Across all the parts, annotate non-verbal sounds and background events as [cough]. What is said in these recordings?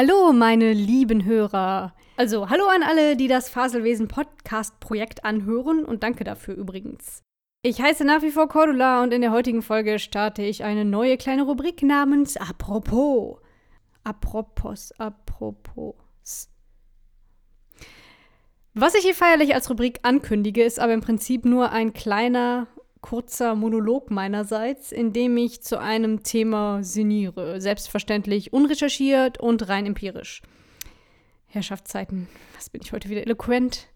Hallo, meine lieben Hörer. Also, hallo an alle, die das Faselwesen Podcast Projekt anhören und danke dafür übrigens. Ich heiße nach wie vor Cordula und in der heutigen Folge starte ich eine neue kleine Rubrik namens Apropos. Apropos, apropos. Was ich hier feierlich als Rubrik ankündige, ist aber im Prinzip nur ein kleiner kurzer Monolog meinerseits, in dem ich zu einem Thema sinniere. Selbstverständlich unrecherchiert und rein empirisch. Herrschaftszeiten, was bin ich heute wieder eloquent?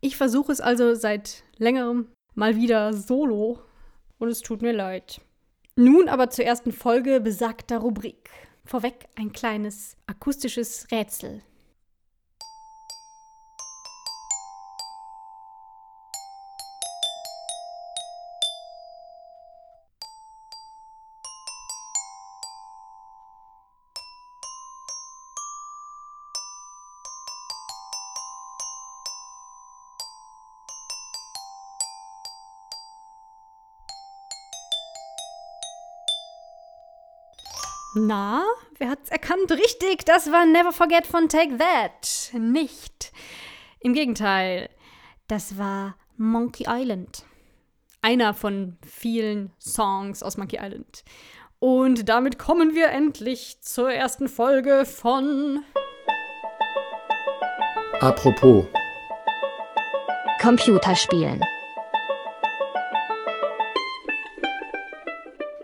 Ich versuche es also seit längerem mal wieder solo und es tut mir leid. Nun aber zur ersten Folge besagter Rubrik. Vorweg ein kleines akustisches Rätsel. Na, wer hat's erkannt? Richtig, das war Never Forget von Take That. Nicht. Im Gegenteil, das war Monkey Island. Einer von vielen Songs aus Monkey Island. Und damit kommen wir endlich zur ersten Folge von Apropos Computerspielen.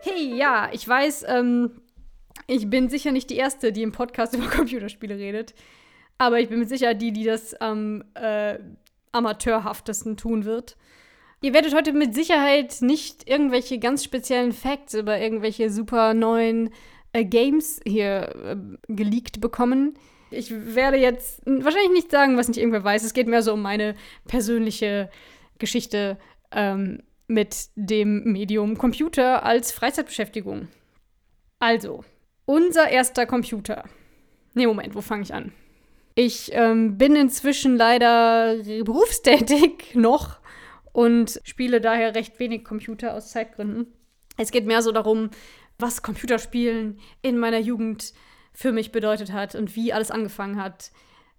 Hey, ja, ich weiß, ähm, ich bin sicher nicht die Erste, die im Podcast [laughs] über Computerspiele redet. Aber ich bin mit Sicherheit die, die das am äh, amateurhaftesten tun wird. Ihr werdet heute mit Sicherheit nicht irgendwelche ganz speziellen Facts über irgendwelche super neuen äh, Games hier äh, geleakt bekommen. Ich werde jetzt wahrscheinlich nicht sagen, was nicht irgendwer weiß. Es geht mehr so um meine persönliche Geschichte ähm, mit dem Medium Computer als Freizeitbeschäftigung. Also, unser erster Computer. Nee, Moment, wo fange ich an? Ich ähm, bin inzwischen leider berufstätig [laughs] noch und spiele daher recht wenig Computer aus Zeitgründen. Es geht mehr so darum, was Computerspielen in meiner Jugend für mich bedeutet hat und wie alles angefangen hat.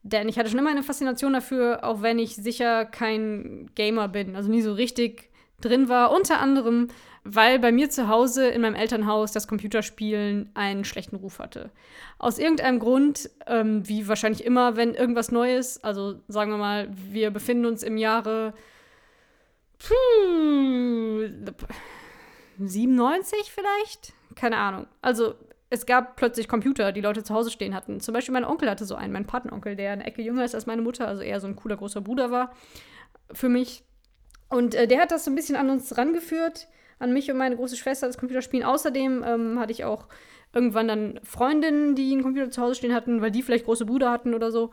Denn ich hatte schon immer eine Faszination dafür, auch wenn ich sicher kein Gamer bin, also nie so richtig drin war. Unter anderem, weil bei mir zu Hause in meinem Elternhaus das Computerspielen einen schlechten Ruf hatte. Aus irgendeinem Grund, ähm, wie wahrscheinlich immer, wenn irgendwas Neues, also sagen wir mal, wir befinden uns im Jahre puh, 97 vielleicht? Keine Ahnung. Also es gab plötzlich Computer, die Leute zu Hause stehen hatten. Zum Beispiel mein Onkel hatte so einen, mein Patenonkel, der eine Ecke jünger ist als meine Mutter, also eher so ein cooler großer Bruder war für mich. Und äh, der hat das so ein bisschen an uns rangeführt, an mich und meine große Schwester, das Computerspielen. Außerdem ähm, hatte ich auch irgendwann dann Freundinnen, die einen Computer zu Hause stehen hatten, weil die vielleicht große Brüder hatten oder so.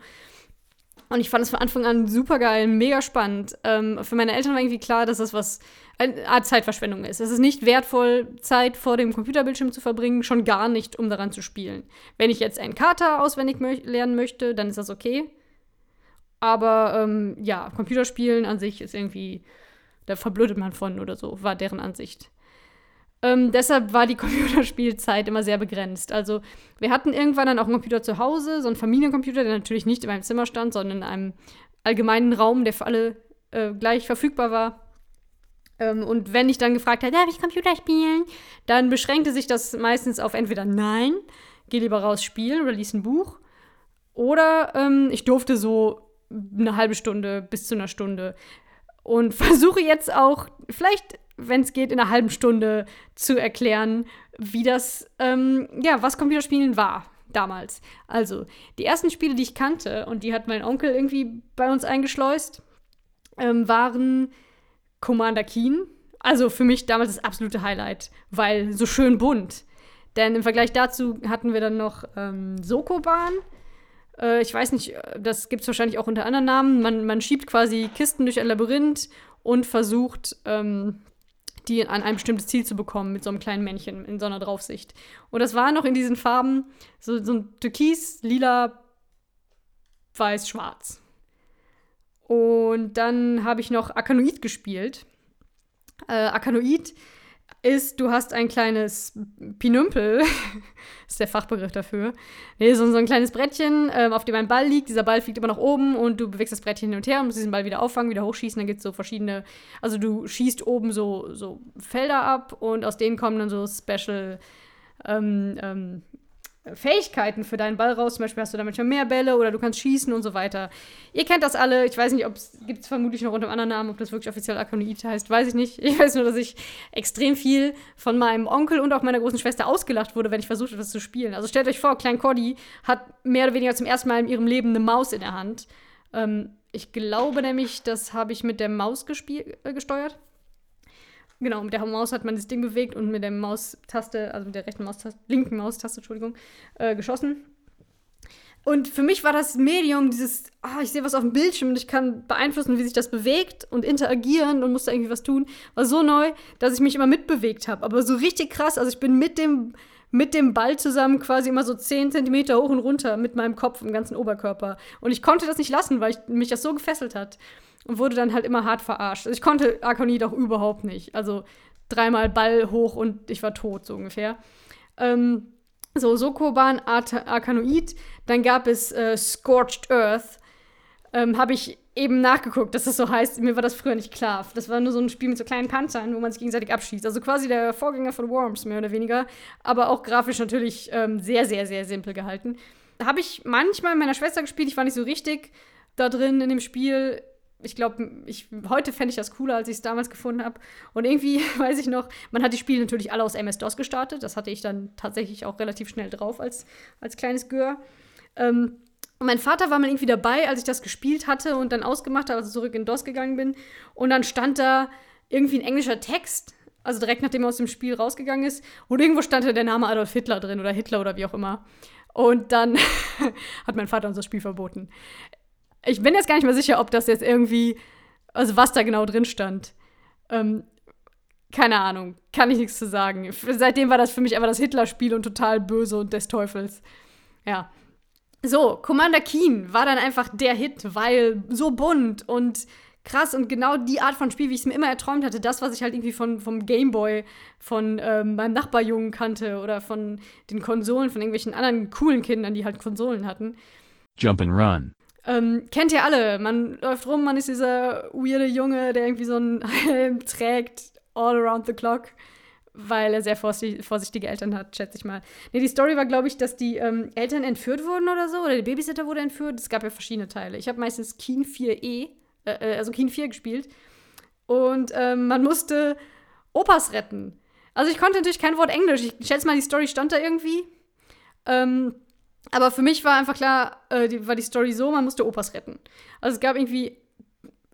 Und ich fand es von Anfang an super geil, mega spannend. Ähm, für meine Eltern war irgendwie klar, dass das was eine Art Zeitverschwendung ist. Es ist nicht wertvoll, Zeit vor dem Computerbildschirm zu verbringen, schon gar nicht, um daran zu spielen. Wenn ich jetzt einen Kater auswendig mö lernen möchte, dann ist das okay. Aber ähm, ja, Computerspielen an sich ist irgendwie da verblödet man von oder so, war deren Ansicht. Ähm, deshalb war die [laughs] Computerspielzeit immer sehr begrenzt. Also wir hatten irgendwann dann auch einen Computer zu Hause, so einen Familiencomputer, der natürlich nicht in meinem Zimmer stand, sondern in einem allgemeinen Raum, der für alle äh, gleich verfügbar war. Ähm, und wenn ich dann gefragt habe, darf ich Computer spielen, dann beschränkte sich das meistens auf entweder Nein, geh lieber raus spielen oder lies ein Buch. Oder ähm, ich durfte so eine halbe Stunde bis zu einer Stunde und [laughs] versuche jetzt auch, vielleicht, wenn es geht, in einer halben Stunde zu erklären, wie das, ähm, ja, was Computerspielen war damals. Also, die ersten Spiele, die ich kannte, und die hat mein Onkel irgendwie bei uns eingeschleust, ähm, waren Commander Keen. Also für mich damals das absolute Highlight, weil so schön bunt. Denn im Vergleich dazu hatten wir dann noch ähm, Sokoban. Äh, ich weiß nicht, das gibt es wahrscheinlich auch unter anderen Namen. Man, man schiebt quasi Kisten durch ein Labyrinth und versucht, ähm, die an ein bestimmtes Ziel zu bekommen mit so einem kleinen Männchen in so einer Draufsicht. Und das war noch in diesen Farben so, so ein Türkis, Lila, Weiß, Schwarz. Und dann habe ich noch Akanoid gespielt. Äh, Akanoid ist, du hast ein kleines Pinümpel, [laughs] ist der Fachbegriff dafür. Nee, so, so ein kleines Brettchen, ähm, auf dem ein Ball liegt. Dieser Ball fliegt immer nach oben und du bewegst das Brettchen hin und her und musst diesen Ball wieder auffangen, wieder hochschießen. Dann gibt es so verschiedene, also du schießt oben so, so Felder ab und aus denen kommen dann so Special ähm, ähm, Fähigkeiten für deinen Ball raus. Zum Beispiel hast du da manchmal mehr Bälle oder du kannst schießen und so weiter. Ihr kennt das alle. Ich weiß nicht, ob es gibt es vermutlich noch unter einem anderen Namen, ob das wirklich offiziell Akonit heißt, weiß ich nicht. [laughs] Ich weiß nur, dass ich extrem viel von meinem Onkel und auch meiner großen Schwester ausgelacht wurde, wenn ich versucht habe, das zu spielen. Also stellt euch vor, Klein Cody hat mehr oder weniger zum ersten Mal in ihrem Leben eine Maus in der Hand. Ähm, ich glaube nämlich, das habe ich mit der Maus äh, gesteuert. Genau, mit der Maus hat man das Ding bewegt und mit der Maustaste, also mit der rechten Maustaste, linken Maustaste, Entschuldigung, äh, geschossen. Und für mich war das Medium dieses, oh, ich sehe was auf dem Bildschirm und ich kann beeinflussen, wie sich das bewegt und interagieren und musste irgendwie was tun, war so neu, dass ich mich immer mitbewegt habe. Aber so richtig krass, also ich bin mit dem, mit dem Ball zusammen quasi immer so 10 Zentimeter hoch und runter mit meinem Kopf im ganzen Oberkörper. Und ich konnte das nicht lassen, weil ich, mich das so gefesselt hat und wurde dann halt immer hart verarscht. Also ich konnte Arkonid auch überhaupt nicht. Also dreimal Ball hoch und ich war tot, so ungefähr. Ähm, so, Sokoban, Arkanoid. Dann gab es äh, Scorched Earth. Ähm, Habe ich eben nachgeguckt, dass das so heißt. Mir war das früher nicht klar. Das war nur so ein Spiel mit so kleinen Panzern, wo man sich gegenseitig abschießt. Also quasi der Vorgänger von Worms, mehr oder weniger. Aber auch grafisch natürlich ähm, sehr, sehr, sehr simpel gehalten. Habe ich manchmal mit meiner Schwester gespielt. Ich war nicht so richtig da drin in dem Spiel ich glaube, ich, heute fände ich das cooler, als ich es damals gefunden habe. Und irgendwie [laughs] weiß ich noch, man hat die Spiele natürlich alle aus MS-DOS gestartet. Das hatte ich dann tatsächlich auch relativ schnell drauf als, als kleines Gör. Ähm, und mein Vater war mal irgendwie dabei, als ich das gespielt hatte und dann ausgemacht habe, also zurück in DOS gegangen bin. Und dann stand da irgendwie ein englischer Text, also direkt nachdem er aus dem Spiel rausgegangen ist. Und irgendwo stand da der Name Adolf Hitler drin oder Hitler oder wie auch immer. Und dann [laughs] hat mein Vater uns das Spiel verboten. Ich bin jetzt gar nicht mehr sicher, ob das jetzt irgendwie, also was da genau drin stand. Ähm, keine Ahnung, kann ich nichts zu sagen. Seitdem war das für mich einfach das Hitler-Spiel und total böse und des Teufels. Ja. So, Commander Keen war dann einfach der Hit, weil so bunt und krass und genau die Art von Spiel, wie ich es mir immer erträumt hatte. Das, was ich halt irgendwie von, vom Gameboy von ähm, meinem Nachbarjungen kannte oder von den Konsolen von irgendwelchen anderen coolen Kindern, die halt Konsolen hatten. Jump and Run. Ähm, kennt ihr alle. Man läuft rum, man ist dieser weirde Junge, der irgendwie so einen [laughs] Helm trägt, all around the clock, weil er sehr vorsichtige Eltern hat, schätze ich mal. Nee, die Story war, glaube ich, dass die ähm, Eltern entführt wurden oder so, oder der Babysitter wurde entführt. Es gab ja verschiedene Teile. Ich habe meistens Keen 4e, äh, äh, also Keen 4 gespielt. Und ähm, man musste Opas retten. Also ich konnte natürlich kein Wort Englisch. Ich schätze mal, die Story stand da irgendwie. Ähm, aber für mich war einfach klar, äh, die, war die Story so, man musste Opas retten. Also es gab irgendwie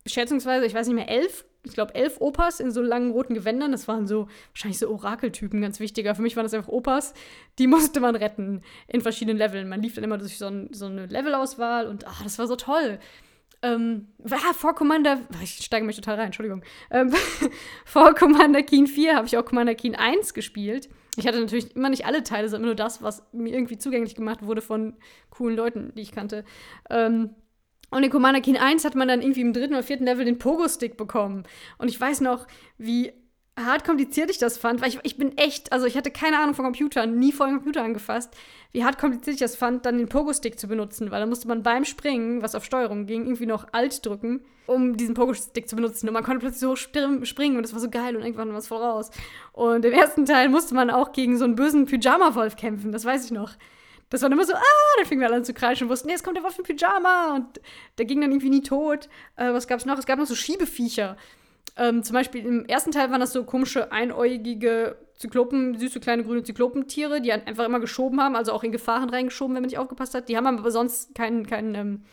schätzungsweise, ich weiß nicht mehr, elf, ich glaube elf Opas in so langen roten Gewändern. Das waren so wahrscheinlich so Orakeltypen, ganz wichtiger. Für mich waren das einfach Opas. Die musste man retten in verschiedenen Leveln. Man lief dann immer durch so, ein, so eine Levelauswahl und ach, das war so toll. Ähm, ah, vor Commander, ich steige mich total rein, Entschuldigung. Ähm, [laughs] vor Commander Keen 4 habe ich auch Commander Keen 1 gespielt. Ich hatte natürlich immer nicht alle Teile, sondern nur das, was mir irgendwie zugänglich gemacht wurde von coolen Leuten, die ich kannte. Ähm, und in Commander Keen 1 hat man dann irgendwie im dritten oder vierten Level den Pogo-Stick bekommen. Und ich weiß noch, wie hart kompliziert ich das fand, weil ich, ich bin echt, also ich hatte keine Ahnung von Computern, nie vor dem Computer angefasst, wie hart kompliziert ich das fand, dann den Pogo-Stick zu benutzen, weil da musste man beim Springen, was auf Steuerung ging, irgendwie noch Alt drücken, um diesen Pogo-Stick zu benutzen. Und man konnte plötzlich so springen und das war so geil und irgendwann war es voll raus. Und im ersten Teil musste man auch gegen so einen bösen Pyjama-Wolf kämpfen, das weiß ich noch. Das war immer so, ah, dann fingen wir alle an zu kreischen und wussten, nee, jetzt kommt der Wolf im Pyjama und der ging dann irgendwie nie tot. Äh, was gab's noch? Es gab noch so Schiebeviecher. Ähm, zum Beispiel im ersten Teil waren das so komische, einäugige Zyklopen, süße kleine grüne Zyklopentiere, die einfach immer geschoben haben, also auch in Gefahren reingeschoben, wenn man nicht aufgepasst hat. Die haben aber sonst keinen, keinen, ähm,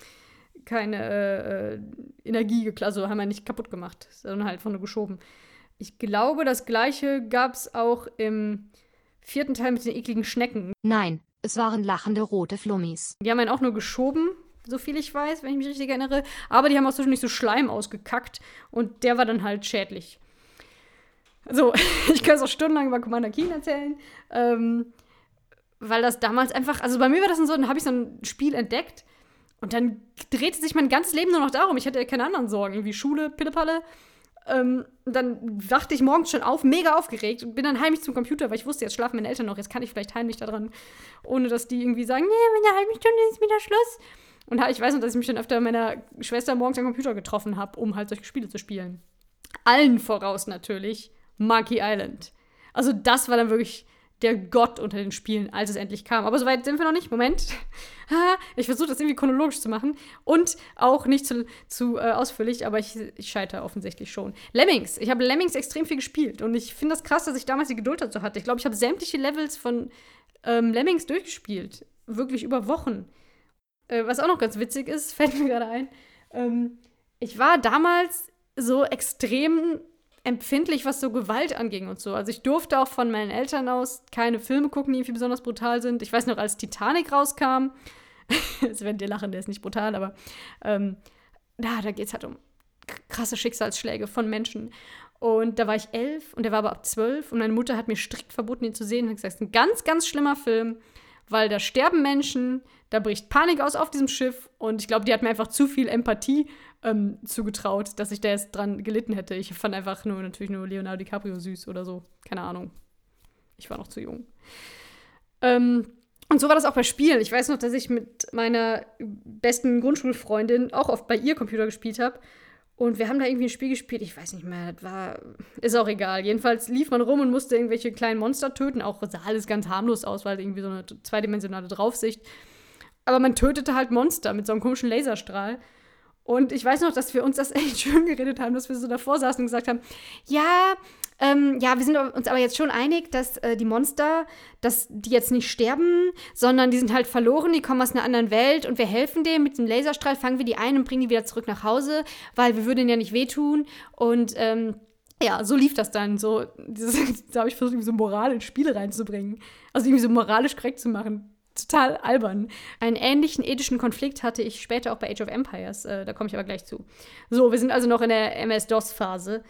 keine äh, Energie, also haben wir nicht kaputt gemacht, sondern halt von nur geschoben. Ich glaube, das gleiche gab es auch im vierten Teil mit den ekligen Schnecken. Nein, es waren lachende rote Flummis. Die haben einen auch nur geschoben so viel ich weiß, wenn ich mich richtig erinnere. Aber die haben auch zwischendurch so Schleim ausgekackt und der war dann halt schädlich. So, [laughs] ich kann es auch stundenlang über Commander Keen erzählen. Ähm, weil das damals einfach, also bei mir war das so, dann habe ich so ein Spiel entdeckt und dann drehte sich mein ganzes Leben nur noch darum. Ich hatte ja keine anderen Sorgen, irgendwie Schule, Pillepalle. Ähm, dann wachte ich morgens schon auf, mega aufgeregt und bin dann heimlich zum Computer, weil ich wusste, jetzt schlafen meine Eltern noch, jetzt kann ich vielleicht heimlich da dran, ohne dass die irgendwie sagen, nee, in einer halben Stunde ist wieder Schluss. Und ich weiß noch, dass ich mich dann öfter meiner Schwester morgens am Computer getroffen habe, um halt solche Spiele zu spielen. Allen voraus natürlich Monkey Island. Also das war dann wirklich der Gott unter den Spielen, als es endlich kam. Aber soweit sind wir noch nicht. Moment. [laughs] ich versuche das irgendwie chronologisch zu machen und auch nicht zu, zu äh, ausführlich, aber ich, ich scheitere offensichtlich schon. Lemmings. Ich habe Lemmings extrem viel gespielt und ich finde das krass, dass ich damals die Geduld dazu hatte. Ich glaube, ich habe sämtliche Levels von ähm, Lemmings durchgespielt. Wirklich über Wochen. Äh, was auch noch ganz witzig ist, [laughs] fällt mir gerade ein. Ähm, ich war damals so extrem empfindlich, was so Gewalt anging und so. Also ich durfte auch von meinen Eltern aus keine Filme gucken, die irgendwie besonders brutal sind. Ich weiß noch, als Titanic rauskam, jetzt werden dir lachen, der ist nicht brutal, aber ähm, na, da geht es halt um krasse Schicksalsschläge von Menschen. Und da war ich elf und der war aber ab zwölf und meine Mutter hat mir strikt verboten, ihn zu sehen und hat gesagt, es ist ein ganz, ganz schlimmer Film, weil da sterben Menschen, da bricht Panik aus auf diesem Schiff und ich glaube, die hat mir einfach zu viel Empathie ähm, zugetraut, dass ich da jetzt dran gelitten hätte. Ich fand einfach nur natürlich nur Leonardo DiCaprio süß oder so. Keine Ahnung. Ich war noch zu jung. Ähm, und so war das auch bei Spielen. Ich weiß noch, dass ich mit meiner besten Grundschulfreundin auch oft bei ihr Computer gespielt habe. Und wir haben da irgendwie ein Spiel gespielt, ich weiß nicht mehr, das war, ist auch egal. Jedenfalls lief man rum und musste irgendwelche kleinen Monster töten. Auch sah alles ganz harmlos aus, weil irgendwie so eine zweidimensionale Draufsicht. Aber man tötete halt Monster mit so einem komischen Laserstrahl. Und ich weiß noch, dass wir uns das [laughs] echt schön geredet haben, dass wir so davor saßen und gesagt haben, ja, ähm, ja, wir sind uns aber jetzt schon einig, dass äh, die Monster, dass die jetzt nicht sterben, sondern die sind halt verloren, die kommen aus einer anderen Welt und wir helfen denen mit dem Laserstrahl, fangen wir die ein und bringen die wieder zurück nach Hause, weil wir würden ihnen ja nicht wehtun. Und ähm, ja, so lief das dann. So, [laughs] dieses, da habe ich versucht, irgendwie so Moral in Spiele reinzubringen. Also irgendwie so moralisch korrekt zu machen total albern. Einen ähnlichen ethischen Konflikt hatte ich später auch bei Age of Empires. Äh, da komme ich aber gleich zu. So, wir sind also noch in der MS-DOS-Phase.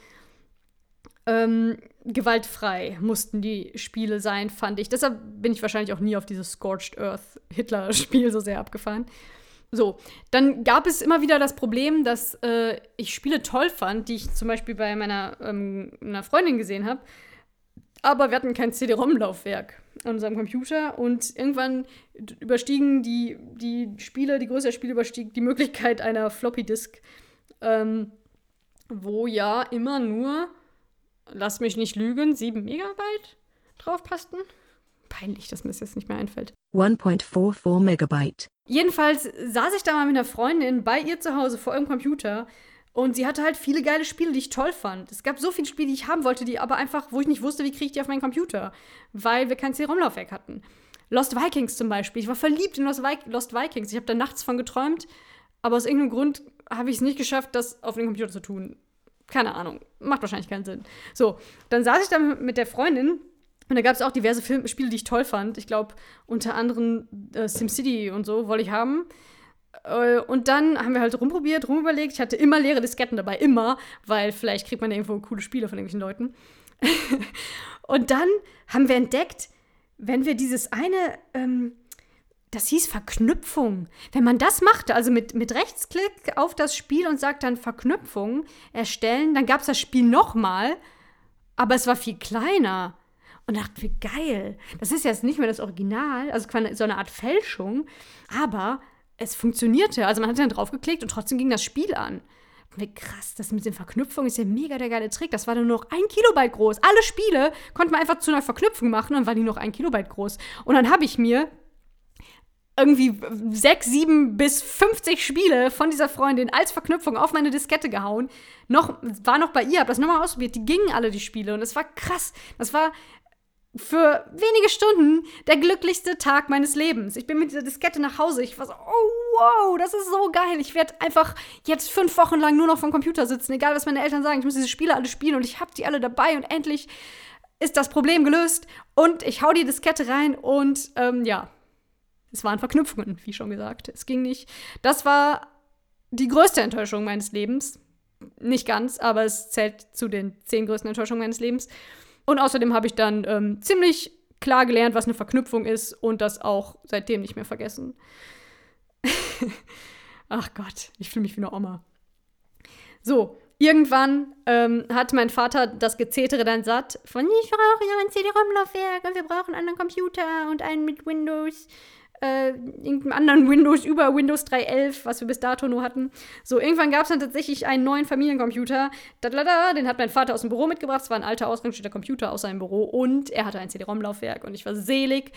Ähm, gewaltfrei mussten die Spiele sein, fand ich. Deshalb bin ich wahrscheinlich auch nie auf dieses Scorched Earth Hitler-Spiel so sehr abgefahren. So, dann gab es immer wieder das Problem, dass äh, ich Spiele toll fand, die ich zum Beispiel bei meiner ähm, einer Freundin gesehen habe, aber wir hatten kein CD-ROM-Laufwerk an unserem Computer und irgendwann überstiegen die, die Spiele, die Größe der Spiele überstieg die Möglichkeit einer Floppy-Disk, ähm, wo ja immer nur, lass mich nicht lügen, 7 Megabyte drauf passten. Peinlich, dass mir das jetzt nicht mehr einfällt. 1.44 Megabyte. Jedenfalls saß ich da mal mit einer Freundin bei ihr zu Hause vor ihrem Computer und sie hatte halt viele geile Spiele, die ich toll fand. Es gab so viele Spiele, die ich haben wollte, die aber einfach, wo ich nicht wusste, wie kriege ich die auf meinen Computer, weil wir kein CD-ROM-Laufwerk hatten. Lost Vikings zum Beispiel. Ich war verliebt in Lost, Vi Lost Vikings. Ich habe da nachts von geträumt, aber aus irgendeinem Grund habe ich es nicht geschafft, das auf den Computer zu tun. Keine Ahnung. Macht wahrscheinlich keinen Sinn. So, dann saß ich da mit der Freundin und da gab es auch diverse Film Spiele, die ich toll fand. Ich glaube, unter anderem äh, SimCity und so wollte ich haben. Äh, und dann haben wir halt rumprobiert, rumüberlegt. Ich hatte immer leere Disketten dabei, immer, weil vielleicht kriegt man ja irgendwo coole Spiele von irgendwelchen Leuten. [laughs] und dann haben wir entdeckt, wenn wir dieses eine, ähm, das hieß Verknüpfung. Wenn man das machte, also mit, mit Rechtsklick auf das Spiel und sagt dann Verknüpfung erstellen, dann gab es das Spiel nochmal, aber es war viel kleiner. Und dachte, wie geil. Das ist jetzt nicht mehr das Original, also so eine Art Fälschung, aber es funktionierte. Also man hat dann draufgeklickt und trotzdem ging das Spiel an. Krass, das mit den Verknüpfungen ist ja mega der geile Trick. Das war nur noch ein Kilobyte groß. Alle Spiele konnte man einfach zu einer Verknüpfung machen und dann waren die noch ein Kilobyte groß. Und dann habe ich mir irgendwie sechs, sieben bis 50 Spiele von dieser Freundin als Verknüpfung auf meine Diskette gehauen. Noch, war noch bei ihr, habe das nochmal ausprobiert. Die gingen alle, die Spiele. Und es war krass. Das war für wenige Stunden der glücklichste Tag meines Lebens. Ich bin mit dieser Diskette nach Hause. Ich war so, oh wow, das ist so geil. Ich werde einfach jetzt fünf Wochen lang nur noch vom Computer sitzen, egal was meine Eltern sagen. Ich muss diese Spiele alle spielen und ich habe die alle dabei und endlich ist das Problem gelöst. Und ich hau die Diskette rein und ähm, ja, es waren Verknüpfungen, wie schon gesagt. Es ging nicht. Das war die größte Enttäuschung meines Lebens. Nicht ganz, aber es zählt zu den zehn größten Enttäuschungen meines Lebens. Und außerdem habe ich dann ähm, ziemlich klar gelernt, was eine Verknüpfung ist und das auch seitdem nicht mehr vergessen. [laughs] Ach Gott, ich fühle mich wie eine Oma. So, irgendwann ähm, hat mein Vater das Gezetere dann satt von ich brauche ja ein CD-ROM-Laufwerk und wir brauchen einen anderen Computer und einen mit Windows, äh, irgendeinem anderen [laughs] Windows über Windows 3.11, was wir bis dato nur hatten. So, irgendwann gab es dann tatsächlich einen neuen Familiencomputer. Dadlada, den hat mein Vater aus dem Büro mitgebracht. Es war ein alter, ausrangierter Computer aus seinem Büro und er hatte ein CD-ROM-Laufwerk und ich war selig.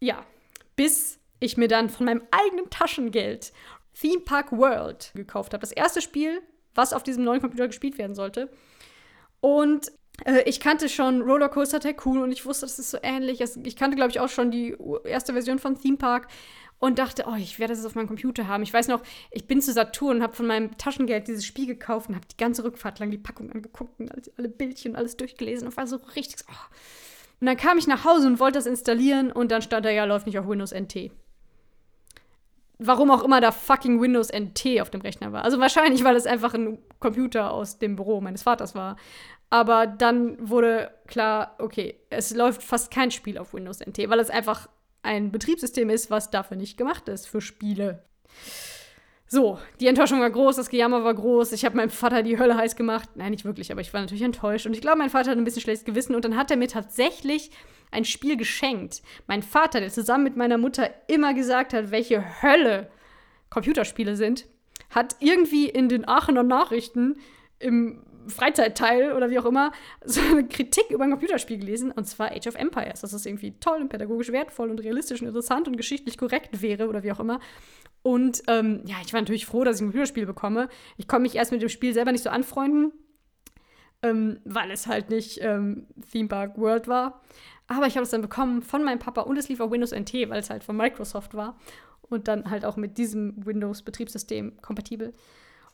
Ja, bis ich mir dann von meinem eigenen Taschengeld Theme Park World gekauft habe. Das erste Spiel, was auf diesem neuen Computer gespielt werden sollte. Und ich kannte schon Rollercoaster Tycoon und ich wusste, das ist so ähnlich. Ich kannte, glaube ich, auch schon die erste Version von Theme Park und dachte, oh, ich werde das auf meinem Computer haben. Ich weiß noch, ich bin zu Saturn und habe von meinem Taschengeld dieses Spiel gekauft und habe die ganze Rückfahrt lang die Packung angeguckt und alle Bildchen alles durchgelesen und war so richtig. Oh. Und dann kam ich nach Hause und wollte das installieren und dann stand da ja, läuft nicht auf Windows NT warum auch immer da fucking Windows NT auf dem Rechner war. Also wahrscheinlich, weil es einfach ein Computer aus dem Büro meines Vaters war. Aber dann wurde klar, okay, es läuft fast kein Spiel auf Windows NT, weil es einfach ein Betriebssystem ist, was dafür nicht gemacht ist für Spiele. So, die Enttäuschung war groß, das Gejammer war groß. Ich habe meinem Vater die Hölle heiß gemacht. Nein, nicht wirklich, aber ich war natürlich enttäuscht. Und ich glaube, mein Vater hat ein bisschen schlechtes Gewissen. Und dann hat er mir tatsächlich ein Spiel geschenkt. Mein Vater, der zusammen mit meiner Mutter immer gesagt hat, welche Hölle Computerspiele sind, hat irgendwie in den Aachener Nachrichten im Freizeitteil oder wie auch immer so eine Kritik über ein Computerspiel gelesen und zwar Age of Empires, dass es irgendwie toll und pädagogisch wertvoll und realistisch und interessant und geschichtlich korrekt wäre oder wie auch immer. Und ähm, ja, ich war natürlich froh, dass ich ein Computerspiel bekomme. Ich konnte mich erst mit dem Spiel selber nicht so anfreunden, ähm, weil es halt nicht ähm, Theme Park World war. Aber ich habe es dann bekommen von meinem Papa und es lief auf Windows NT, weil es halt von Microsoft war und dann halt auch mit diesem Windows-Betriebssystem kompatibel.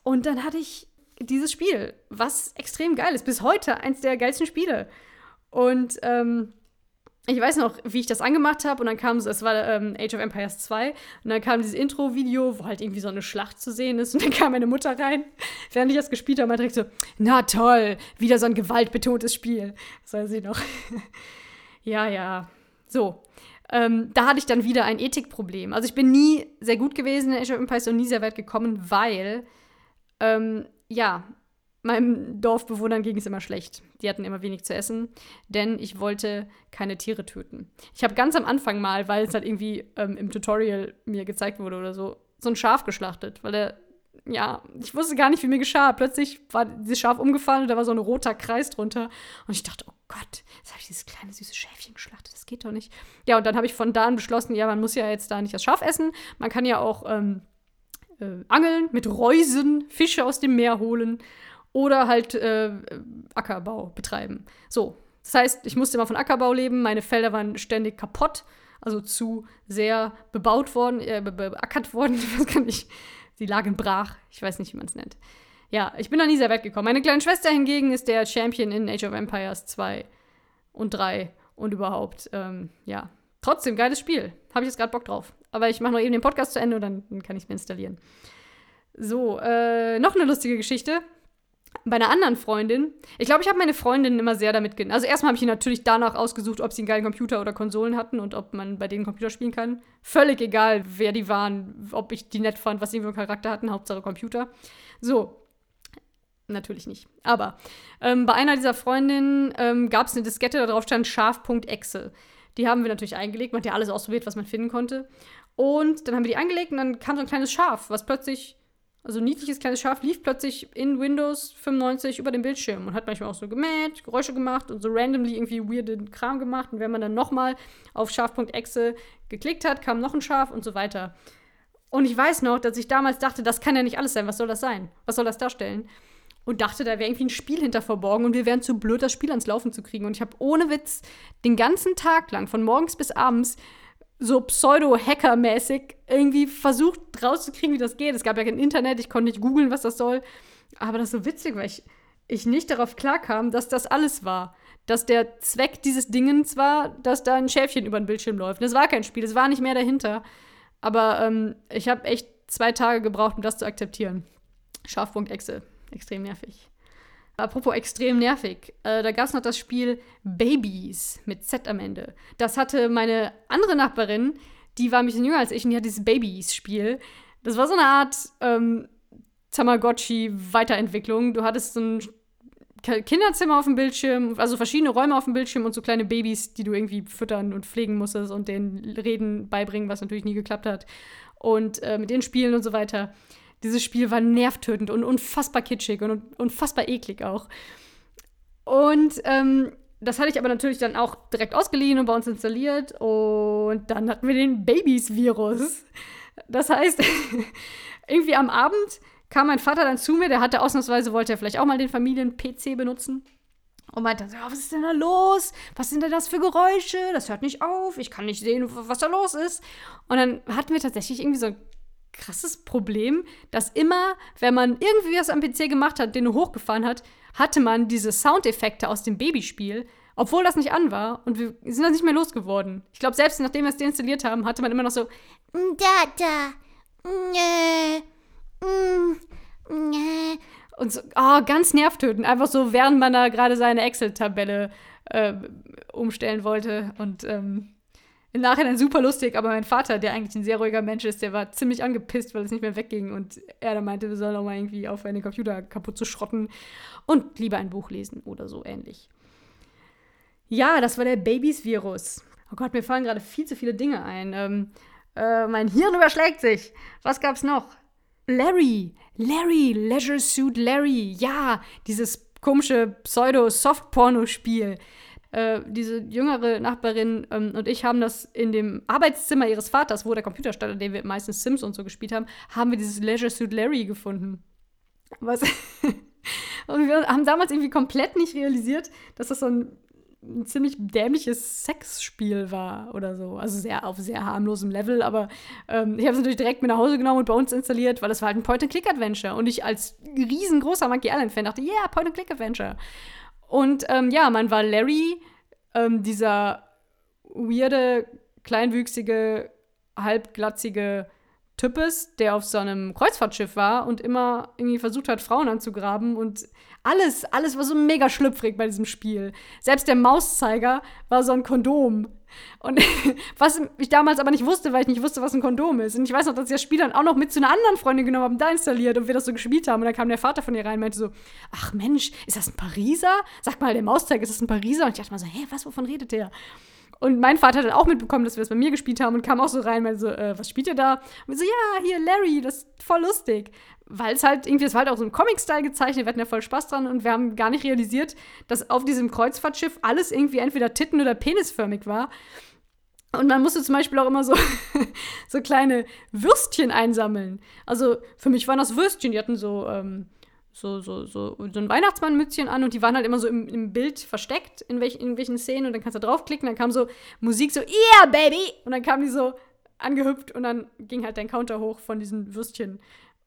Und dann hatte ich dieses Spiel, was extrem geil ist. Bis heute eins der geilsten Spiele. Und ähm, ich weiß noch, wie ich das angemacht habe und dann kam es, es war ähm, Age of Empires 2 und dann kam dieses Intro-Video, wo halt irgendwie so eine Schlacht zu sehen ist und dann [laughs] kam meine Mutter rein, während ich das gespielt habe, und direkt so, na toll, wieder so ein gewaltbetontes Spiel. Das weiß ich noch. [laughs] Ja, ja. So. Ähm, da hatte ich dann wieder ein Ethikproblem. Also ich bin nie sehr gut gewesen in Age of Empires und nie sehr weit gekommen, weil, ähm, ja, meinem Dorfbewohnern ging es immer schlecht. Die hatten immer wenig zu essen, denn ich wollte keine Tiere töten. Ich habe ganz am Anfang mal, weil es halt irgendwie ähm, im Tutorial mir gezeigt wurde oder so, so ein Schaf geschlachtet, weil der ja, ich wusste gar nicht, wie mir geschah. Plötzlich war dieses Schaf umgefallen und da war so ein roter Kreis drunter. Und ich dachte, oh Gott, jetzt habe ich dieses kleine süße Schäfchen geschlachtet. Das geht doch nicht. Ja, und dann habe ich von da an beschlossen, ja, man muss ja jetzt da nicht das Schaf essen. Man kann ja auch ähm, äh, angeln mit Reusen, Fische aus dem Meer holen oder halt äh, Ackerbau betreiben. So, das heißt, ich musste immer von Ackerbau leben. Meine Felder waren ständig kaputt, also zu sehr bebaut worden, äh, be beackert worden. [laughs] Ich weiß gar nicht lagen brach. Ich weiß nicht, wie man es nennt. Ja, ich bin da nie sehr weit gekommen. Meine kleine Schwester hingegen ist der Champion in Age of Empires 2 und 3 und überhaupt. Ähm, ja, trotzdem geiles Spiel. Habe ich jetzt gerade Bock drauf. Aber ich mache noch eben den Podcast zu Ende und dann, dann kann ich es mir installieren. So, äh, noch eine lustige Geschichte bei einer anderen Freundin, ich glaube, ich habe meine Freundinnen immer sehr damit gen Also erstmal habe ich natürlich danach ausgesucht, ob sie einen geilen Computer oder Konsolen hatten und ob man bei denen Computer spielen kann. Völlig egal, wer die waren, ob ich die nett fand, was sie für einen Charakter hatten, Hauptsache Computer. So. Natürlich nicht. Aber ähm, bei einer dieser Freundinnen ähm, gab es eine Diskette, da drauf stand scharf.exe. Die haben wir natürlich eingelegt. Man hat ja alles ausprobiert, was man finden konnte. Und dann haben wir die eingelegt und dann kam so ein kleines Schaf, was plötzlich also ein niedliches kleines Schaf lief plötzlich in Windows 95 über den Bildschirm und hat manchmal auch so gemäht, Geräusche gemacht und so randomly irgendwie weirden Kram gemacht. Und wenn man dann nochmal auf Schaf.exe geklickt hat, kam noch ein Schaf und so weiter. Und ich weiß noch, dass ich damals dachte, das kann ja nicht alles sein. Was soll das sein? Was soll das darstellen? Und dachte, da wäre irgendwie ein Spiel hinter verborgen und wir wären zu blöd, das Spiel ans Laufen zu kriegen. Und ich habe ohne Witz den ganzen Tag lang, von morgens bis abends, so pseudo-Hacker-mäßig irgendwie versucht rauszukriegen, wie das geht. Es gab ja kein Internet, ich konnte nicht googeln, was das soll. Aber das ist so witzig, weil ich, ich nicht darauf klarkam, dass das alles war. Dass der Zweck dieses Dingens war, dass da ein Schäfchen über den Bildschirm läuft. Das war kein Spiel, es war nicht mehr dahinter. Aber ähm, ich habe echt zwei Tage gebraucht, um das zu akzeptieren. Scharfpunkt-Exe. Extrem nervig. Apropos extrem nervig, äh, da gab es noch das Spiel Babies mit Z am Ende. Das hatte meine andere Nachbarin, die war ein bisschen jünger als ich und die hat dieses Babies-Spiel. Das war so eine Art ähm, Tamagotchi-Weiterentwicklung. Du hattest so ein Kinderzimmer auf dem Bildschirm, also verschiedene Räume auf dem Bildschirm und so kleine Babys, die du irgendwie füttern und pflegen musstest und denen Reden beibringen, was natürlich nie geklappt hat. Und äh, mit denen spielen und so weiter. Dieses Spiel war nervtötend und unfassbar kitschig und unfassbar eklig auch. Und ähm, das hatte ich aber natürlich dann auch direkt ausgeliehen und bei uns installiert. Und dann hatten wir den Babys-Virus. Das heißt, [laughs] irgendwie am Abend kam mein Vater dann zu mir, der hatte ausnahmsweise, wollte er vielleicht auch mal den Familien-PC benutzen. Und meinte so, was ist denn da los? Was sind denn das für Geräusche? Das hört nicht auf. Ich kann nicht sehen, was da los ist. Und dann hatten wir tatsächlich irgendwie so ein krasses Problem, dass immer, wenn man irgendwie was am PC gemacht hat, den hochgefahren hat, hatte man diese Soundeffekte aus dem Babyspiel, obwohl das nicht an war und wir sind das nicht mehr losgeworden. Ich glaube, selbst nachdem wir es deinstalliert haben, hatte man immer noch so da da nee, nee. und so oh, ganz nervtötend, einfach so während man da gerade seine Excel-Tabelle äh, umstellen wollte und ähm, im Nachhinein super lustig, aber mein Vater, der eigentlich ein sehr ruhiger Mensch ist, der war ziemlich angepisst, weil es nicht mehr wegging und er dann meinte, wir sollen auch mal irgendwie aufhören, den Computer kaputt zu schrotten und lieber ein Buch lesen oder so ähnlich. Ja, das war der Babys-Virus. Oh Gott, mir fallen gerade viel zu viele Dinge ein. Ähm, äh, mein Hirn überschlägt sich. Was gab's noch? Larry. Larry. Leisure Suit Larry. Ja, dieses komische Pseudo-Soft-Porno-Spiel äh, diese jüngere Nachbarin ähm, und ich haben das in dem Arbeitszimmer ihres Vaters, wo der Computer stand, an dem wir meistens Sims und so gespielt haben, haben wir dieses Leisure Suit Larry gefunden. Was [laughs] und wir haben damals irgendwie komplett nicht realisiert, dass das so ein, ein ziemlich dämliches Sexspiel war oder so. Also sehr auf sehr harmlosem Level, aber ähm, ich habe es natürlich direkt mit nach Hause genommen und bei uns installiert, weil das war halt ein Point-and-Click-Adventure. Und ich als riesengroßer Monkey Island-Fan dachte, yeah, Point-and-Click-Adventure. Und ähm, ja, man war Larry, ähm, dieser weirde, kleinwüchsige, halbglatzige Types, der auf so einem Kreuzfahrtschiff war und immer irgendwie versucht hat, Frauen anzugraben und alles, alles war so mega schlüpfrig bei diesem Spiel. Selbst der Mauszeiger war so ein Kondom. Und [laughs] was ich damals aber nicht wusste, weil ich nicht wusste, was ein Kondom ist. Und ich weiß noch, dass ich das Spiel dann auch noch mit zu einer anderen Freundin genommen habe, da installiert und wir das so gespielt haben. Und dann kam der Vater von ihr rein und meinte so: Ach Mensch, ist das ein Pariser? Sag mal, der Mauszeiger, ist das ein Pariser? Und ich dachte mal so: Hä, was, wovon redet der? Und mein Vater hat dann auch mitbekommen, dass wir es bei mir gespielt haben und kam auch so rein, und meinte so, äh, was spielt ihr da? Und so, ja, hier, Larry, das ist voll lustig weil es halt irgendwie, es war halt auch so ein Comic-Style gezeichnet, wir hatten ja voll Spaß dran und wir haben gar nicht realisiert, dass auf diesem Kreuzfahrtschiff alles irgendwie entweder titten- oder penisförmig war. Und man musste zum Beispiel auch immer so, [laughs] so kleine Würstchen einsammeln. Also für mich waren das Würstchen, die hatten so, ähm, so, so, so, so ein Weihnachtsmannmützchen an und die waren halt immer so im, im Bild versteckt, in, welch, in welchen Szenen. Und dann kannst du draufklicken, dann kam so Musik so, yeah, baby! Und dann kam die so angehüpft und dann ging halt dein Counter hoch von diesen Würstchen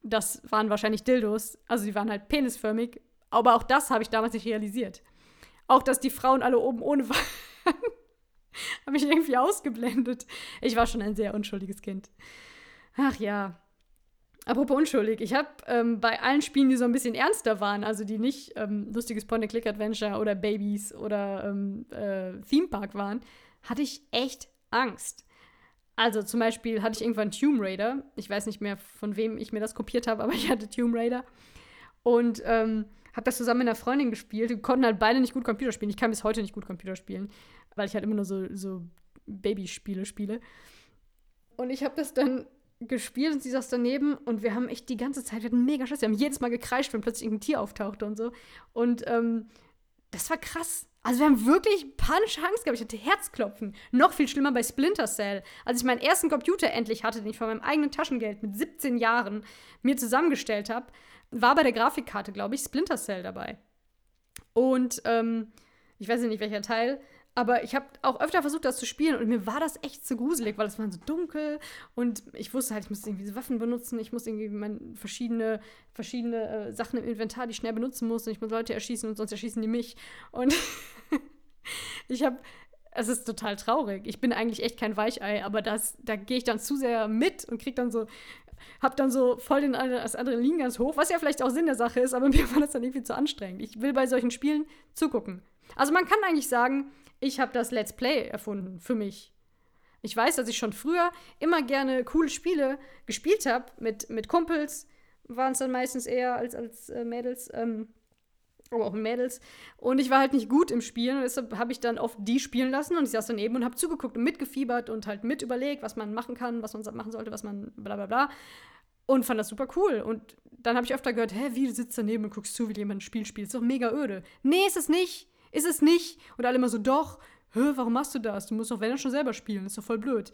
das waren wahrscheinlich Dildos. Also die waren halt penisförmig. Aber auch das habe ich damals nicht realisiert. Auch, dass die Frauen alle oben ohne waren, [laughs] habe ich irgendwie ausgeblendet. Ich war schon ein sehr unschuldiges Kind. Ach ja. Apropos unschuldig, ich habe ähm, bei allen Spielen, die so ein bisschen ernster waren, also die nicht ähm, lustiges Point-and-Click-Adventure oder Babys oder ähm, äh, Theme Park waren, hatte ich echt Angst. Also zum Beispiel hatte ich irgendwann Tomb Raider. Ich weiß nicht mehr, von wem ich mir das kopiert habe, [laughs] aber ich hatte Tomb Raider. Und ähm, habe das zusammen mit einer Freundin gespielt. Wir konnten halt beide nicht gut Computer spielen. Ich kann bis heute nicht gut Computer spielen, weil ich halt immer nur so, so Babyspiele spiele. Und ich habe das dann gespielt und sie saß daneben und wir haben echt die ganze Zeit, wir hatten mega Schiss. Wir haben jedes Mal gekreischt, wenn plötzlich irgendein Tier auftauchte und so. Und ähm, das war krass. Also wir haben wirklich panische Angst gehabt. Ich hatte Herzklopfen. Noch viel schlimmer bei Splinter Cell. Als ich meinen ersten Computer endlich hatte, den ich von meinem eigenen Taschengeld mit 17 Jahren mir zusammengestellt habe, war bei der Grafikkarte, glaube ich, Splinter Cell dabei. Und ähm, ich weiß nicht, welcher Teil, aber ich habe auch öfter versucht, das zu spielen und mir war das echt zu gruselig, weil es war so dunkel und ich wusste halt, ich muss irgendwie Waffen benutzen, ich muss irgendwie meine verschiedene, verschiedene äh, Sachen im Inventar, die ich schnell benutzen muss und ich muss Leute erschießen und sonst erschießen die mich. Und [laughs] ich habe, es ist total traurig. Ich bin eigentlich echt kein Weichei, aber das, da gehe ich dann zu sehr mit und krieg dann so, hab dann so voll den, das Adrenalin ganz hoch, was ja vielleicht auch Sinn der Sache ist, aber [laughs] mir war das dann irgendwie zu anstrengend. Ich will bei solchen Spielen zugucken. Also man kann eigentlich sagen, ich habe das Let's Play erfunden für mich. Ich weiß, dass ich schon früher immer gerne coole Spiele gespielt habe mit, mit Kumpels, waren es dann meistens eher als, als äh, Mädels. Ähm, aber auch Mädels. Und ich war halt nicht gut im Spielen und deshalb habe ich dann oft die spielen lassen und ich saß daneben und habe zugeguckt und mitgefiebert und halt mit überlegt, was man machen kann, was man machen sollte, was man bla bla bla. Und fand das super cool. Und dann habe ich öfter gehört, hä, wie du sitzt daneben und guckst zu, wie jemand ein Spiel spielt. Ist doch mega öde. Nee, ist es nicht. Ist es nicht. Und alle immer so, doch, hä, warum machst du das? Du musst doch, wenn schon selber spielen. ist doch voll blöd.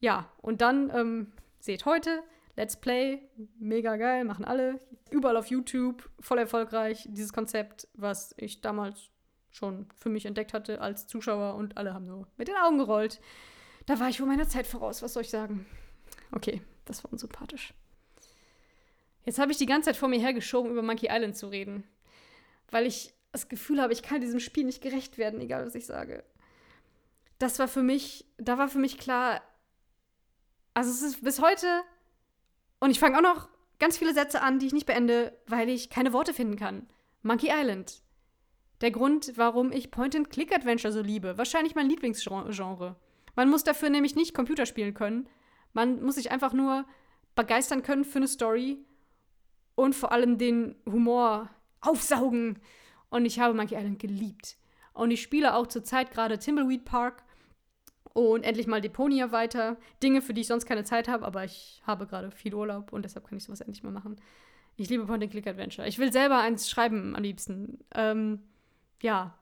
Ja, und dann, ähm, seht heute, Let's Play, mega geil, machen alle. Überall auf YouTube, voll erfolgreich. Dieses Konzept, was ich damals schon für mich entdeckt hatte als Zuschauer und alle haben so mit den Augen gerollt. Da war ich wohl meiner Zeit voraus, was soll ich sagen? Okay, das war unsympathisch. Jetzt habe ich die ganze Zeit vor mir hergeschoben, über Monkey Island zu reden. Weil ich das Gefühl habe, ich kann diesem Spiel nicht gerecht werden, egal was ich sage. Das war für mich, da war für mich klar, also es ist bis heute und ich fange auch noch ganz viele Sätze an, die ich nicht beende, weil ich keine Worte finden kann. Monkey Island. Der Grund, warum ich Point-and-Click-Adventure so liebe. Wahrscheinlich mein Lieblingsgenre. Man muss dafür nämlich nicht Computer spielen können. Man muss sich einfach nur begeistern können für eine Story und vor allem den Humor aufsaugen. Und ich habe Monkey Island geliebt. Und ich spiele auch zurzeit gerade Timbleweed Park und endlich mal Deponia weiter. Dinge, für die ich sonst keine Zeit habe, aber ich habe gerade viel Urlaub und deshalb kann ich sowas endlich mal machen. Ich liebe Point-and-Click-Adventure. Ich will selber eins schreiben am liebsten. Ähm, ja.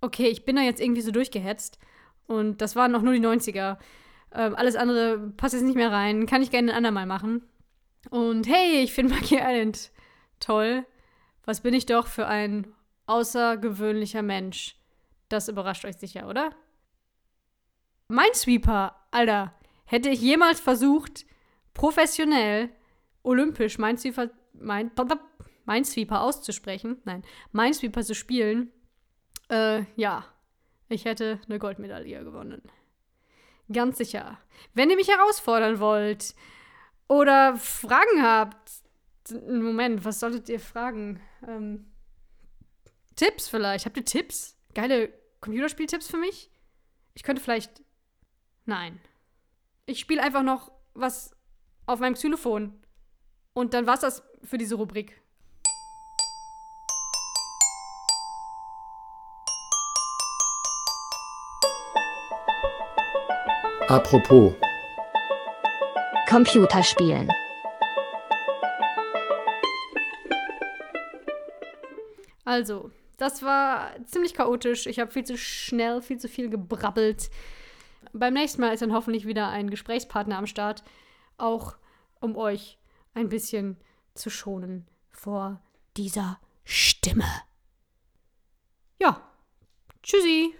Okay, ich bin da jetzt irgendwie so durchgehetzt. Und das waren noch nur die 90er. Ähm, alles andere passt jetzt nicht mehr rein. Kann ich gerne ein andermal machen. Und hey, ich finde Monkey Island toll. Was bin ich doch für ein außergewöhnlicher Mensch. Das überrascht euch sicher, oder? Minesweeper, Alter, hätte ich jemals versucht, professionell olympisch Minesweeper, mein, Minesweeper auszusprechen, nein, Minesweeper zu spielen, äh, ja, ich hätte eine Goldmedaille gewonnen. Ganz sicher. Wenn ihr mich herausfordern wollt oder Fragen habt, Moment, was solltet ihr fragen? Ähm, Tipps vielleicht. Habt ihr Tipps? Geile Computerspieltipps für mich? Ich könnte vielleicht Nein. Ich spiele einfach noch was auf meinem Xylophon. Und dann war's das für diese Rubrik. Apropos. Computerspielen. Also, das war ziemlich chaotisch. Ich habe viel zu schnell, viel zu viel gebrabbelt. Beim nächsten Mal ist dann hoffentlich wieder ein Gesprächspartner am Start, auch um euch ein bisschen zu schonen vor dieser Stimme. Ja, tschüssi.